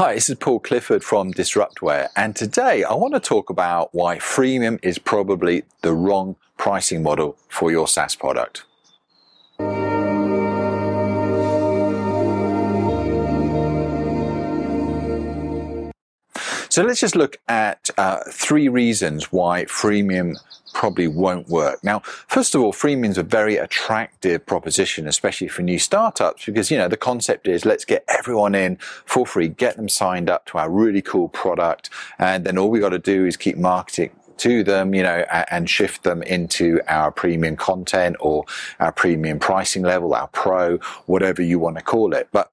Hi, this is Paul Clifford from Disruptware, and today I want to talk about why freemium is probably the wrong pricing model for your SaaS product. So let's just look at uh, three reasons why freemium probably won't work. Now, first of all, freemium is a very attractive proposition, especially for new startups, because, you know, the concept is let's get everyone in for free, get them signed up to our really cool product. And then all we got to do is keep marketing to them, you know, and shift them into our premium content or our premium pricing level, our pro, whatever you want to call it. But,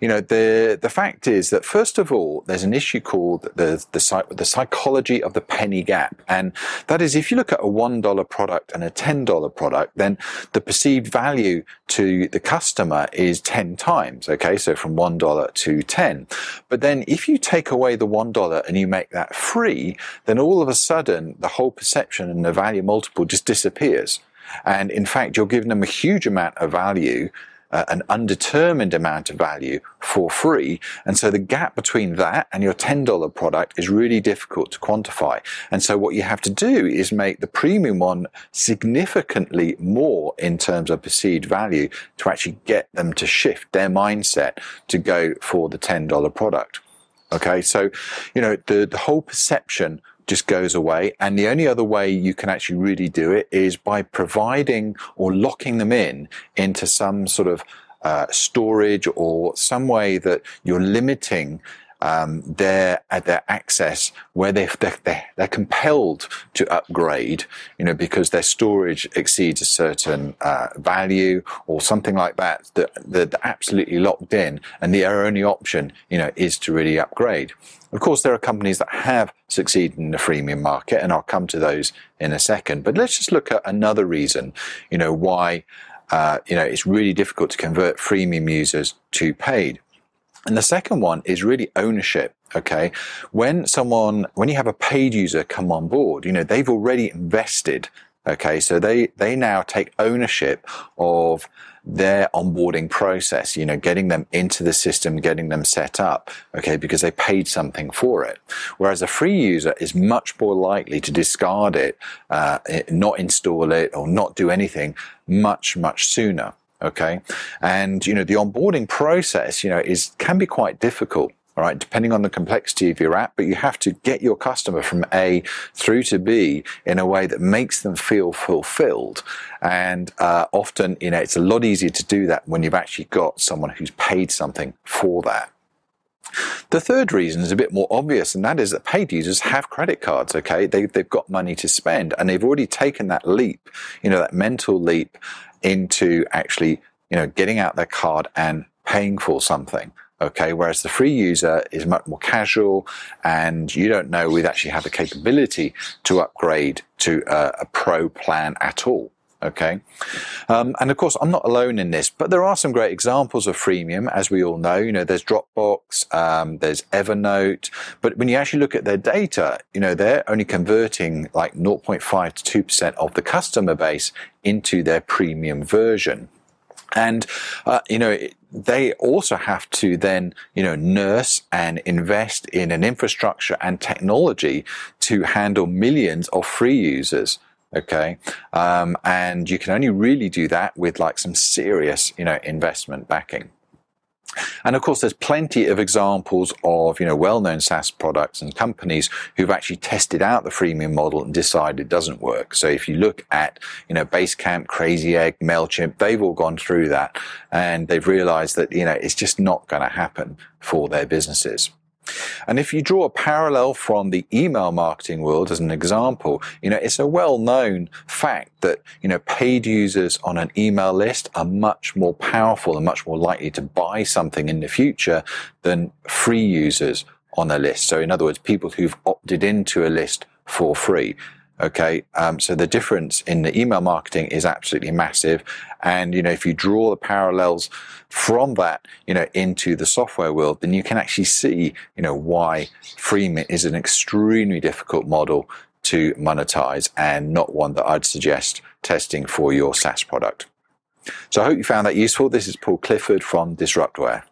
you know, the, the fact is that first of all, there's an issue called the, the, the psychology of the penny gap. And that is if you look at a $1 product and a $10 product, then the perceived value to the customer is 10 times. Okay. So from $1 to 10. But then if you take away the $1 and you make that free, then all of a sudden the whole perception and the value multiple just disappears. And in fact, you're giving them a huge amount of value, uh, an undetermined amount of value for free. And so the gap between that and your $10 product is really difficult to quantify. And so what you have to do is make the premium one significantly more in terms of perceived value to actually get them to shift their mindset to go for the $10 product. Okay. So, you know, the, the whole perception just goes away. And the only other way you can actually really do it is by providing or locking them in into some sort of uh, storage or some way that you're limiting um, their uh, their access where they they're, they're, compelled to upgrade, you know, because their storage exceeds a certain uh, value or something like that, that that they're absolutely locked in, and their only option, you know, is to really upgrade. Of course, there are companies that have succeeded in the freemium market, and I'll come to those in a second. But let's just look at another reason, you know, why uh, you know it's really difficult to convert freemium users to paid. And the second one is really ownership. Okay. When someone, when you have a paid user come on board, you know, they've already invested. Okay. So they, they now take ownership of their onboarding process, you know, getting them into the system, getting them set up. Okay. Because they paid something for it. Whereas a free user is much more likely to discard it, uh, not install it or not do anything much, much sooner. Okay. And, you know, the onboarding process, you know, is, can be quite difficult. All right, depending on the complexity of your app, but you have to get your customer from A through to B in a way that makes them feel fulfilled. And uh, often, you know, it's a lot easier to do that when you've actually got someone who's paid something for that. The third reason is a bit more obvious, and that is that paid users have credit cards, okay? They, they've got money to spend, and they've already taken that leap, you know, that mental leap into actually, you know, getting out their card and paying for something. Okay. Whereas the free user is much more casual and you don't know we actually have the capability to upgrade to a, a pro plan at all. Okay. Um, and of course, I'm not alone in this, but there are some great examples of freemium, as we all know. You know, there's Dropbox, um, there's Evernote, but when you actually look at their data, you know, they're only converting like 0.5 to 2% of the customer base into their premium version. And, uh, you know, they also have to then, you know, nurse and invest in an infrastructure and technology to handle millions of free users. Okay. Um, and you can only really do that with like some serious, you know, investment backing. And of course, there's plenty of examples of, you know, well-known SaaS products and companies who've actually tested out the freemium model and decided it doesn't work. So if you look at, you know, Basecamp, Crazy Egg, MailChimp, they've all gone through that and they've realized that, you know, it's just not going to happen for their businesses. And if you draw a parallel from the email marketing world as an example, you know, it's a well-known fact that, you know, paid users on an email list are much more powerful and much more likely to buy something in the future than free users on a list. So in other words, people who've opted into a list for free. Okay. Um, so the difference in the email marketing is absolutely massive. And, you know, if you draw the parallels from that, you know, into the software world, then you can actually see, you know, why freemium is an extremely difficult model to monetize and not one that I'd suggest testing for your SaaS product. So I hope you found that useful. This is Paul Clifford from Disruptware.